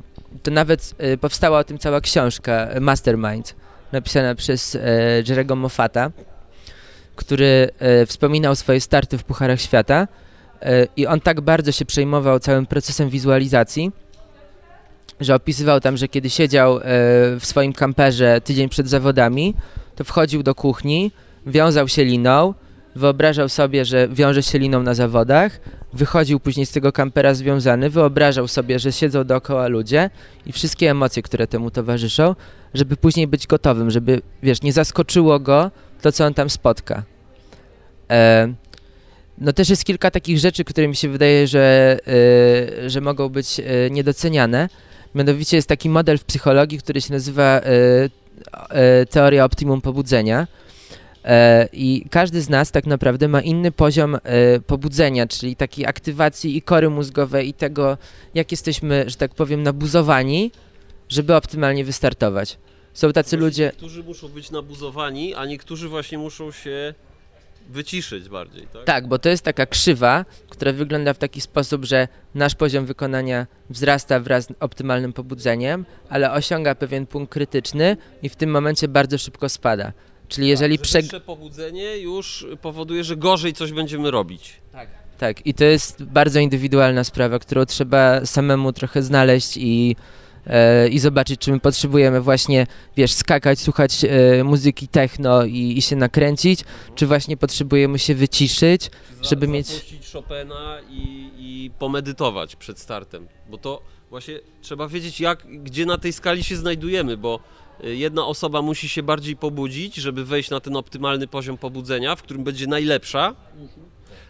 to nawet e, powstała o tym cała książka e, Mastermind, napisana przez e, Jerego Moffata, który e, wspominał swoje starty w Pucharach Świata e, i on tak bardzo się przejmował całym procesem wizualizacji, że opisywał tam, że kiedy siedział e, w swoim kamperze tydzień przed zawodami, to wchodził do kuchni, wiązał się liną, wyobrażał sobie, że wiąże się liną na zawodach, wychodził później z tego kampera związany, wyobrażał sobie, że siedzą dookoła ludzie i wszystkie emocje, które temu towarzyszą, żeby później być gotowym, żeby, wiesz, nie zaskoczyło go to, co on tam spotka. E, no też jest kilka takich rzeczy, które mi się wydaje, że, e, że mogą być e, niedoceniane. Mianowicie jest taki model w psychologii, który się nazywa e, teoria optimum pobudzenia. I każdy z nas tak naprawdę ma inny poziom pobudzenia, czyli takiej aktywacji i kory mózgowej i tego, jak jesteśmy, że tak powiem, nabuzowani, żeby optymalnie wystartować. Są tacy ludzie... Niektórzy muszą być nabuzowani, a niektórzy właśnie muszą się wyciszyć bardziej, tak? Tak, bo to jest taka krzywa, która wygląda w taki sposób, że nasz poziom wykonania wzrasta wraz z optymalnym pobudzeniem, ale osiąga pewien punkt krytyczny i w tym momencie bardzo szybko spada. Czyli jeżeli tak, prze... pobudzenie już powoduje, że gorzej coś będziemy robić. Tak. Tak, i to jest bardzo indywidualna sprawa, którą trzeba samemu trochę znaleźć i, i zobaczyć, czy my potrzebujemy właśnie, wiesz, skakać, słuchać e, muzyki techno i, i się nakręcić, czy właśnie potrzebujemy się wyciszyć, żeby mieć... Zapuścić Chopina i, i pomedytować przed startem, bo to właśnie trzeba wiedzieć, jak, gdzie na tej skali się znajdujemy, bo y, jedna osoba musi się bardziej pobudzić, żeby wejść na ten optymalny poziom pobudzenia, w którym będzie najlepsza,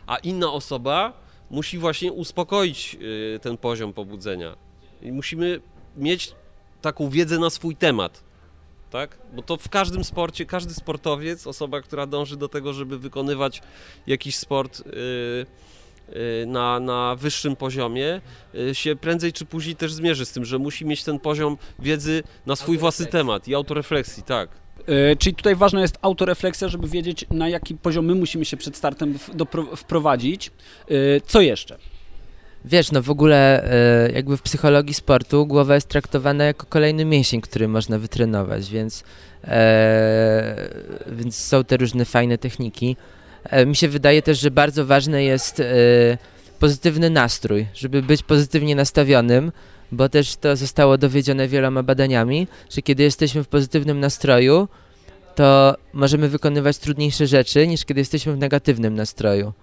a inna osoba musi właśnie uspokoić ten poziom pobudzenia. I musimy mieć taką wiedzę na swój temat. Tak? Bo to w każdym sporcie, każdy sportowiec, osoba, która dąży do tego, żeby wykonywać jakiś sport y, y, na, na wyższym poziomie, y, się prędzej czy później też zmierzy z tym, że musi mieć ten poziom wiedzy na swój własny temat i autorefleksji, tak. E, Czyli tutaj ważna jest autorefleksja, żeby wiedzieć, na jaki poziom my musimy się przed startem wprowadzić. E, Co jeszcze? Wiesz, no w ogóle e, jakby w psychologii sportu głowa jest traktowana jako kolejny mięsień, który można wytrenować, więc, e, więc są te różne fajne techniki. E, mi się wydaje też, że bardzo ważny jest pozytywny nastrój, żeby być pozytywnie nastawionym, bo też to zostało dowiedzione wieloma badaniami, że kiedy jesteśmy w pozytywnym nastroju, to możemy wykonywać trudniejsze rzeczy niż kiedy jesteśmy w negatywnym nastroju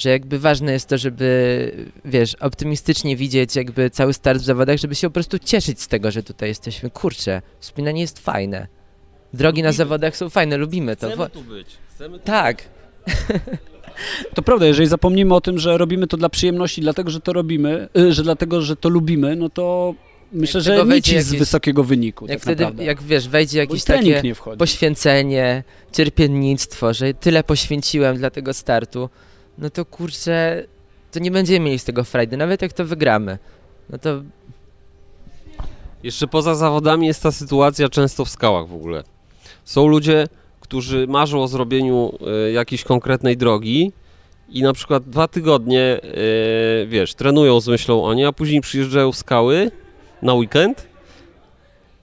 że jakby ważne jest to, żeby, wiesz, optymistycznie widzieć jakby cały start w zawodach, żeby się po prostu cieszyć z tego, że tutaj jesteśmy. Kurczę, wspinanie jest fajne. Drogi na Lubimy. zawodach są fajne, lubimy to. Chcemy tu być. Chcemy tu tak, To prawda, jeżeli zapomnimy o tym, że robimy to dla przyjemności, dlatego że to robimy, y, że dlatego, że to lubimy, no to myślę, że nic wejdzie z wysokiego wyniku. jak tak wtedy, naprawdę. jak wiesz, wejdzie jakieś takie poświęcenie, cierpiennictwo, że tyle poświęciłem dla tego startu, no to kurczę, to nie będziemy mieli z tego frajdy, nawet jak to wygramy. No to Jeszcze poza zawodami jest ta sytuacja często w skałach w ogóle. Są ludzie, którzy marzą o zrobieniu e, jakiejś konkretnej drogi i na przykład dwa tygodnie, e, wiesz, trenują z myślą o niej, a później przyjeżdżają w skały na weekend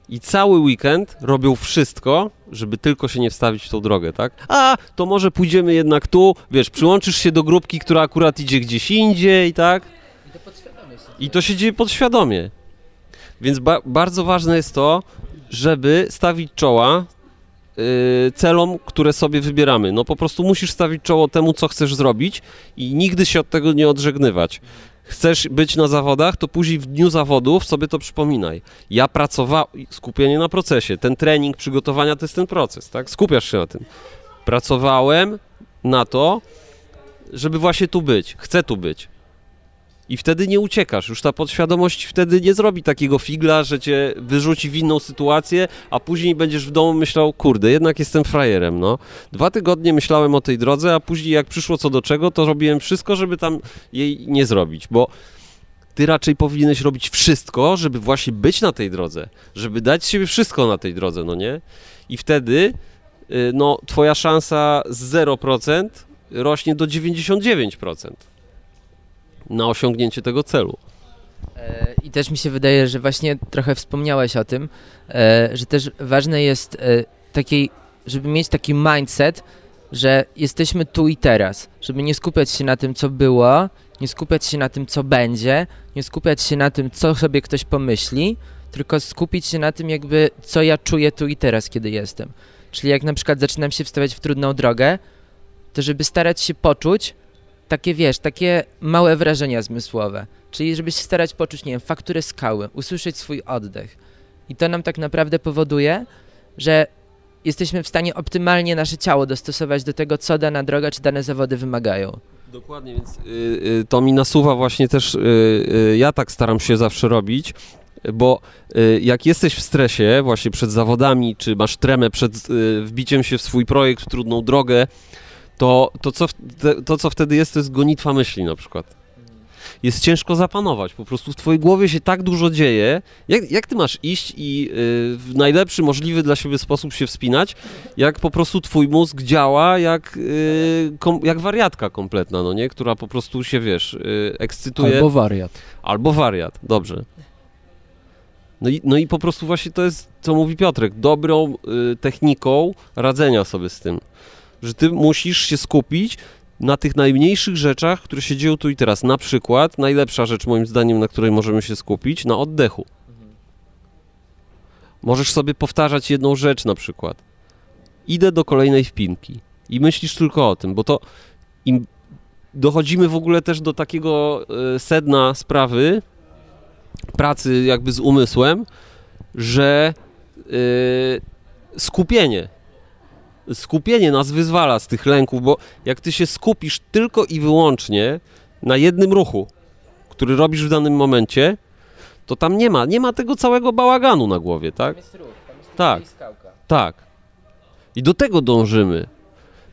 i cały weekend robią wszystko, żeby tylko się nie wstawić w tą drogę, tak? A, to może pójdziemy jednak tu, wiesz, przyłączysz się do grupki, która akurat idzie gdzieś indziej, tak? I to się dzieje podświadomie. Więc ba- bardzo ważne jest to, żeby stawić czoła y, celom, które sobie wybieramy. No po prostu musisz stawić czoło temu, co chcesz zrobić i nigdy się od tego nie odżegnywać. Chcesz być na zawodach, to później w dniu zawodów sobie to przypominaj. Ja pracowałem, skupienie na procesie, ten trening, przygotowania to jest ten proces, tak? Skupiasz się na tym. Pracowałem na to, żeby właśnie tu być. Chcę tu być. I wtedy nie uciekasz. Już ta podświadomość wtedy nie zrobi takiego figla, że cię wyrzuci w inną sytuację, a później będziesz w domu myślał, kurde, jednak jestem frajerem, no. Dwa tygodnie myślałem o tej drodze, a później jak przyszło co do czego, to robiłem wszystko, żeby tam jej nie zrobić, bo ty raczej powinieneś robić wszystko, żeby właśnie być na tej drodze, żeby dać siebie wszystko na tej drodze, no nie? I wtedy, y, no, twoja szansa z 0% rośnie do 99% na osiągnięcie tego celu. E, I też mi się wydaje, że właśnie trochę wspomniałeś o tym, e, że też ważne jest e, takiej, żeby mieć taki mindset, że jesteśmy tu i teraz, żeby nie skupiać się na tym, co było, nie skupiać się na tym, co będzie, nie skupiać się na tym, co sobie ktoś pomyśli, tylko skupić się na tym, jakby co ja czuję tu i teraz, kiedy jestem. Czyli jak na przykład zaczynam się wstawiać w trudną drogę, to żeby starać się poczuć takie, wiesz, takie małe wrażenia zmysłowe. Czyli żeby się starać poczuć, nie wiem, fakturę skały, usłyszeć swój oddech. I to nam tak naprawdę powoduje, że jesteśmy w stanie optymalnie nasze ciało dostosować do tego, co dana droga czy dane zawody wymagają. Dokładnie, więc y, y, to mi nasuwa właśnie też, y, y, ja tak staram się zawsze robić, bo y, jak jesteś w stresie właśnie przed zawodami, czy masz tremę przed y, wbiciem się w swój projekt, w trudną drogę, to, to, co, to co wtedy jest, to jest gonitwa myśli na przykład. Jest ciężko zapanować, po prostu w twojej głowie się tak dużo dzieje. Jak, jak ty masz iść i y, w najlepszy możliwy dla siebie sposób się wspinać, jak po prostu twój mózg działa jak, y, kom, jak wariatka kompletna, no nie? Która po prostu się, wiesz, y, ekscytuje. Albo wariat. Albo wariat, dobrze. No i, no i po prostu właśnie to jest, co mówi Piotrek, dobrą techniką radzenia sobie z tym. Że ty musisz się skupić na tych najmniejszych rzeczach, które się dzieją tu i teraz. Na przykład, najlepsza rzecz moim zdaniem, na której możemy się skupić, na oddechu. Możesz sobie powtarzać jedną rzecz na przykład. Idę do kolejnej wpinki i myślisz tylko o tym, bo to im dochodzimy w ogóle też do takiego e, sedna sprawy, pracy jakby z umysłem, że yy, skupienie, skupienie nas wyzwala z tych lęków, bo jak ty się skupisz tylko i wyłącznie na jednym ruchu, który robisz w danym momencie, to tam nie ma, nie ma tego całego bałaganu na głowie, tak? jest ruch, tam jest Tak. skałka. Tak. I do tego dążymy.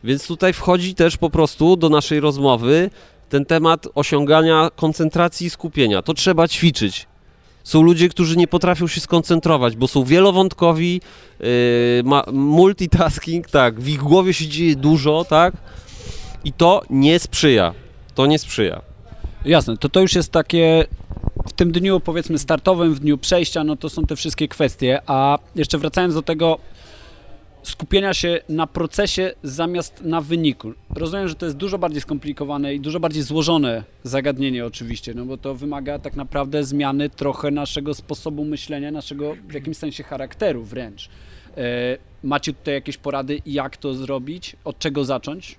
Więc tutaj wchodzi też po prostu do naszej rozmowy ten temat osiągania koncentracji i skupienia. To trzeba ćwiczyć. Są ludzie, którzy nie potrafią się skoncentrować, bo są wielowątkowi, yy, multitasking, tak, w ich głowie się dzieje dużo, tak? I to nie sprzyja. To nie sprzyja. Jasne, to to już jest takie w tym dniu powiedzmy startowym, w dniu przejścia, no to są te wszystkie kwestie, a jeszcze wracając do tego skupienia się na procesie zamiast na wyniku. Rozumiem, że to jest dużo bardziej skomplikowane i dużo bardziej złożone zagadnienie oczywiście, no bo to wymaga tak naprawdę zmiany trochę naszego sposobu myślenia, naszego w jakimś sensie charakteru wręcz. E, macie tutaj jakieś porady, jak to zrobić, od czego zacząć?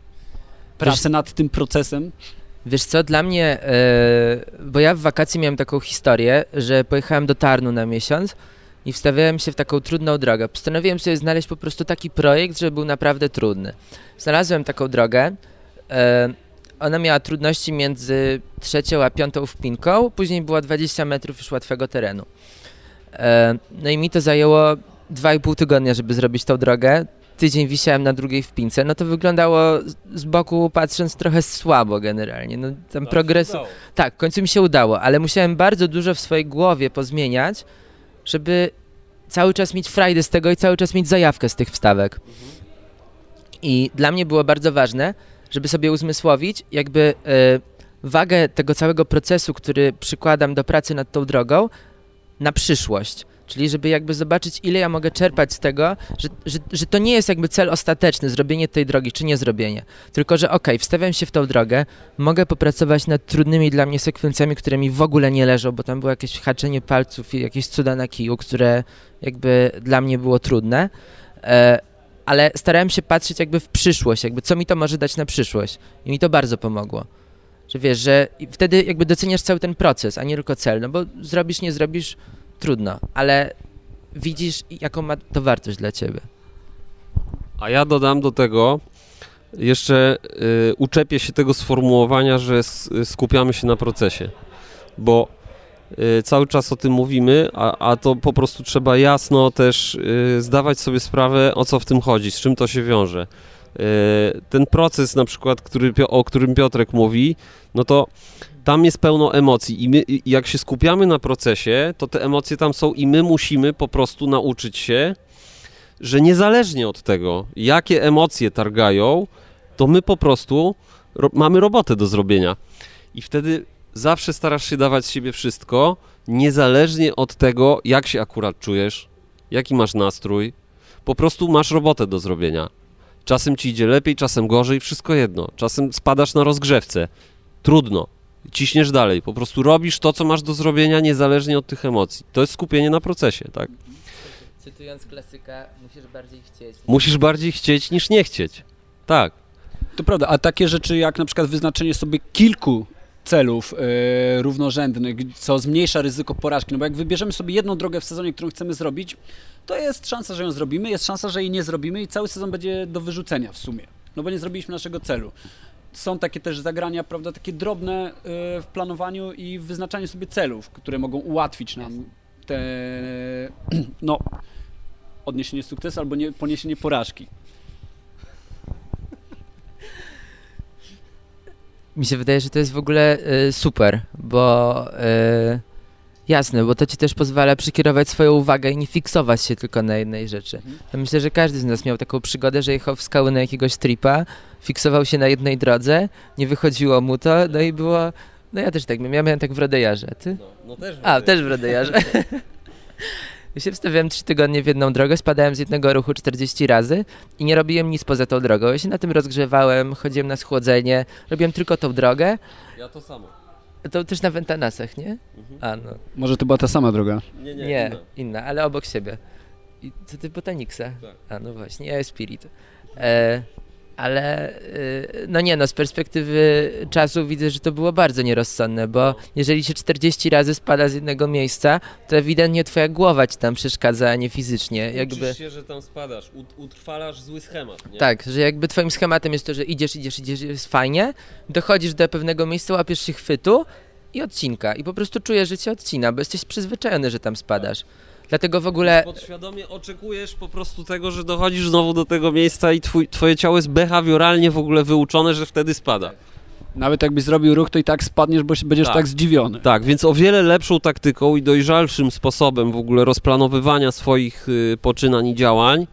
Pracę nad tym procesem? Wiesz co, dla mnie, e, bo ja w wakacje miałem taką historię, że pojechałem do Tarnu na miesiąc i wstawiałem się w taką trudną drogę. Postanowiłem sobie znaleźć po prostu taki projekt, żeby był naprawdę trudny. Znalazłem taką drogę. E, ona miała trudności między trzecią a piątą wpinką, później było 20 metrów już łatwego terenu. E, no i mi to zajęło 2,5 tygodnia, żeby zrobić tą drogę. Tydzień wisiałem na drugiej wpince, no to wyglądało z- z boku patrząc trochę słabo generalnie. No tam progresu. Tak, w końcu mi się udało, ale musiałem bardzo dużo w swojej głowie pozmieniać, żeby cały czas mieć frajdę z tego i cały czas mieć zajawkę z tych wstawek. I dla mnie było bardzo ważne, żeby sobie uzmysłowić jakby e, wagę tego całego procesu, który przykładam do pracy nad tą drogą na przyszłość. Czyli żeby jakby zobaczyć, ile ja mogę czerpać z tego, że, że, że to nie jest jakby cel ostateczny, zrobienie tej drogi, czy nie zrobienie. Tylko, że okej, wstawiam się w tą drogę, mogę popracować nad trudnymi dla mnie sekwencjami, które mi w ogóle nie leżą, bo tam było jakieś haczenie palców i jakieś cuda na kiju, które jakby dla mnie było trudne. E, ale starałem się patrzeć jakby w przyszłość, jakby co mi to może dać na przyszłość. I mi to bardzo pomogło. Że wiesz, że wtedy jakby doceniasz cały ten proces, a nie tylko cel, no bo zrobisz, nie zrobisz, trudno, ale widzisz, jaką ma to wartość dla ciebie. A ja dodam do tego jeszcze y, uczepię się tego sformułowania, że s, skupiamy się na procesie, bo y, cały czas o tym mówimy, a, a to po prostu trzeba jasno też y, zdawać sobie sprawę, o co w tym chodzi, z czym to się wiąże. Y, ten proces na przykład, który, o którym Piotrek mówi, no to tam jest pełno emocji i my jak się skupiamy na procesie, to te emocje tam są i my musimy po prostu nauczyć się, że niezależnie od tego, jakie emocje targają, to my po prostu ro- mamy robotę do zrobienia. I wtedy zawsze starasz się dawać z siebie wszystko, niezależnie od tego, jak się akurat czujesz, jaki masz nastrój. Po prostu masz robotę do zrobienia. Czasem ci idzie lepiej, czasem gorzej, wszystko jedno. Czasem spadasz na rozgrzewce. Trudno. Ciśniesz dalej. Po prostu robisz to, co masz do zrobienia, niezależnie od tych emocji. To jest skupienie na procesie, tak? Cytując klasyka, musisz bardziej chcieć. Musisz bardziej chcieć niż nie chcieć. Tak. To prawda, a takie rzeczy jak na przykład wyznaczenie sobie kilku celów e, równorzędnych, co zmniejsza ryzyko porażki, no bo jak wybierzemy sobie jedną drogę w sezonie, którą chcemy zrobić, to jest szansa, że ją zrobimy, jest szansa, że jej nie zrobimy i cały sezon będzie do wyrzucenia w sumie, no bo nie zrobiliśmy naszego celu. Są takie też zagrania, prawda, takie drobne e, w planowaniu i w wyznaczaniu sobie celów, które mogą ułatwić nam te, no, odniesienie sukcesu albo nie, poniesienie porażki. Mi się wydaje, że to jest w ogóle y, super, bo y, jasne, bo to ci też pozwala przekierować swoją uwagę i nie fiksować się tylko na jednej rzeczy. Ja myślę, że każdy z nas miał taką przygodę, że jechał w skały na jakiegoś tripa, fiksował się na jednej drodze, nie wychodziło mu to, no i było... No ja też tak miałem, ja miałem tak w Rodejarze, ty? No, też A, też w Rodejarze. Ja się wstawiałem 3 tygodnie w jedną drogę, spadałem z jednego ruchu 40 razy i nie robiłem nic poza tą drogą. Ja się na tym rozgrzewałem, chodziłem na schłodzenie, robiłem tylko tą drogę. Ja to samo. To też na Wentanasach, nie? A no. Może to była ta sama droga. Nie, Nie, inna. ale obok siebie. I co ty Botaniksa? Tak. A no właśnie, ja Spirit. E, ale e, no nie no, z perspektywy czasu widzę, że to było bardzo nierozsądne, bo jeżeli się 40 razy spada z jednego miejsca, to ewidentnie twoja głowa ci tam przeszkadza, a nie fizycznie. Jakby, Uczysz się, że tam spadasz, ut- utrwalasz zły schemat, nie? tak, że jakby twoim schematem jest to, że idziesz, idziesz, idziesz, jest fajnie, dochodzisz do pewnego miejsca, łapiesz się chwytu i odcinka. I po prostu czujesz, że cię odcina, bo jesteś przyzwyczajony, że tam spadasz. Dlatego w ogóle Podświadomie oczekujesz po prostu tego, że dochodzisz znowu do tego miejsca i twój, twoje ciało jest behawioralnie w ogóle wyuczone, że wtedy spada. Nawet jakbyś zrobił ruch, to i tak spadniesz, bo się- będziesz Tak. tak, zdziwiony. Tak, więc o wiele lepszą taktyką i dojrzalszym sposobem w ogóle rozplanowywania swoich y, poczynań i działań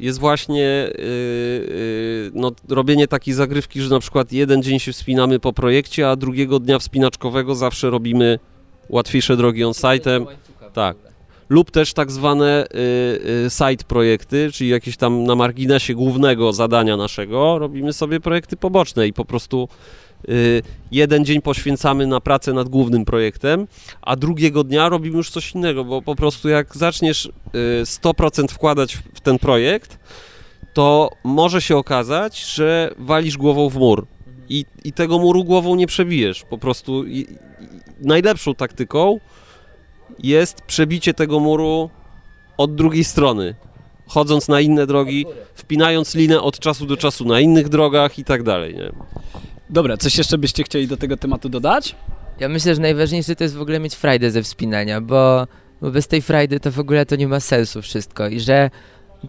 jest właśnie y, y, no, robienie takiej zagrywki, że na przykład jeden dzień się wspinamy po projekcie, a drugiego dnia wspinaczkowego zawsze robimy łatwiejsze drogi on-site'em. Tak. Lub też tak zwane y, y, side projekty, czyli jakieś tam na marginesie głównego zadania naszego, robimy sobie projekty poboczne i po prostu y, jeden dzień poświęcamy na pracę nad głównym projektem, a drugiego dnia robimy już coś innego, bo po prostu jak zaczniesz y, 100% wkładać w ten projekt, to może się okazać, że walisz głową w mur i, i tego muru głową nie przebijesz. Po prostu i, i, najlepszą taktyką jest przebicie tego muru od drugiej strony, chodząc na inne drogi, wpinając linę od czasu do czasu na innych drogach i tak dalej. Nie? Dobra, coś jeszcze byście chcieli do tego tematu dodać? Ja myślę, że najważniejsze to jest w ogóle mieć frajdę ze wspinania, bo, bo bez tej frajdy to w ogóle to nie ma sensu wszystko i że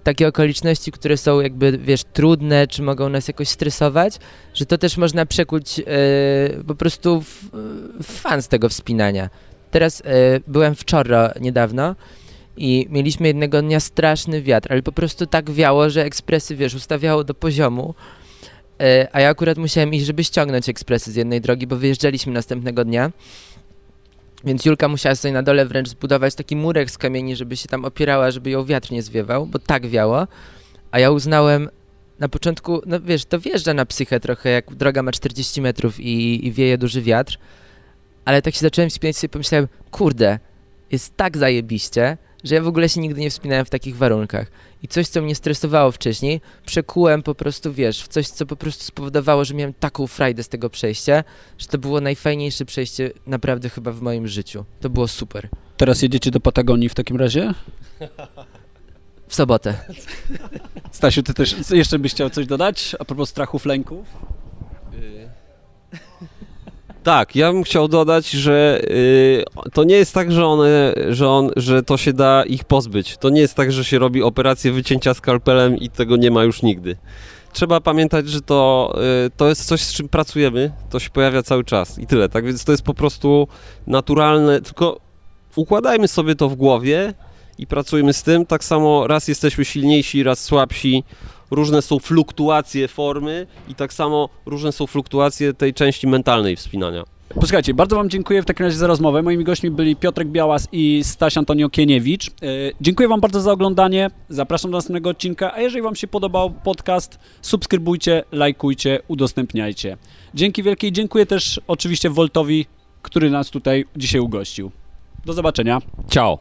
takie okoliczności, które są jakby, wiesz, trudne, czy mogą nas jakoś stresować, że to też można przekuć e, po prostu w, w fan z tego wspinania. Teraz e, byłem w Czorro niedawno i mieliśmy jednego dnia straszny wiatr, ale po prostu tak wiało, że ekspresy, wiesz, ustawiało do poziomu, E, A ja akurat musiałem iść, żeby ściągnąć ekspresy z jednej drogi, bo wyjeżdżaliśmy następnego dnia. Więc Julka musiała sobie na dole wręcz zbudować taki murek z kamieni, żeby się tam opierała, żeby ją wiatr nie zwiewał, bo tak wiało. A ja uznałem na początku, no wiesz, to wjeżdża na psychę trochę, jak droga ma 40 metrów i, i wieje duży wiatr. Ale tak się zacząłem wspinać sobie pomyślałem, kurde, jest tak zajebiście, że ja w ogóle się nigdy nie wspinałem w takich warunkach. I coś, co mnie stresowało wcześniej, przekułem po prostu, wiesz, w coś, co po prostu spowodowało, że miałem taką frajdę z tego przejścia, że to było najfajniejsze przejście naprawdę chyba w moim życiu. To było super. Teraz jedziecie do Patagonii w takim razie? W sobotę. Stasiu, ty też jeszcze byś chciał coś dodać a propos strachów, lęków? Tak, ja bym chciał dodać, że y, to nie jest tak, że one, że, on, że to się da ich pozbyć. To nie jest tak, że się robi operację wycięcia skalpelem i tego nie ma już nigdy. Trzeba pamiętać, że to, y, to jest coś, z czym pracujemy, to się pojawia cały czas i tyle. Tak więc to jest po prostu naturalne, tylko układajmy sobie to w głowie i pracujmy z tym. Tak samo raz jesteśmy silniejsi, raz słabsi. Różne są fluktuacje formy i tak samo różne są fluktuacje tej części mentalnej wspinania. Posłuchajcie, bardzo Wam dziękuję w takim razie za rozmowę. Moimi gośćmi byli Piotrek Białas i Staś Antonio Kieniewicz. E, Dziękuję Wam bardzo za oglądanie. Zapraszam do następnego odcinka, a jeżeli Wam się podobał podcast, subskrybujcie, lajkujcie, udostępniajcie. Dzięki wielkie i dziękuję też oczywiście Woltowi, który nas tutaj dzisiaj ugościł. Do zobaczenia. Ciao.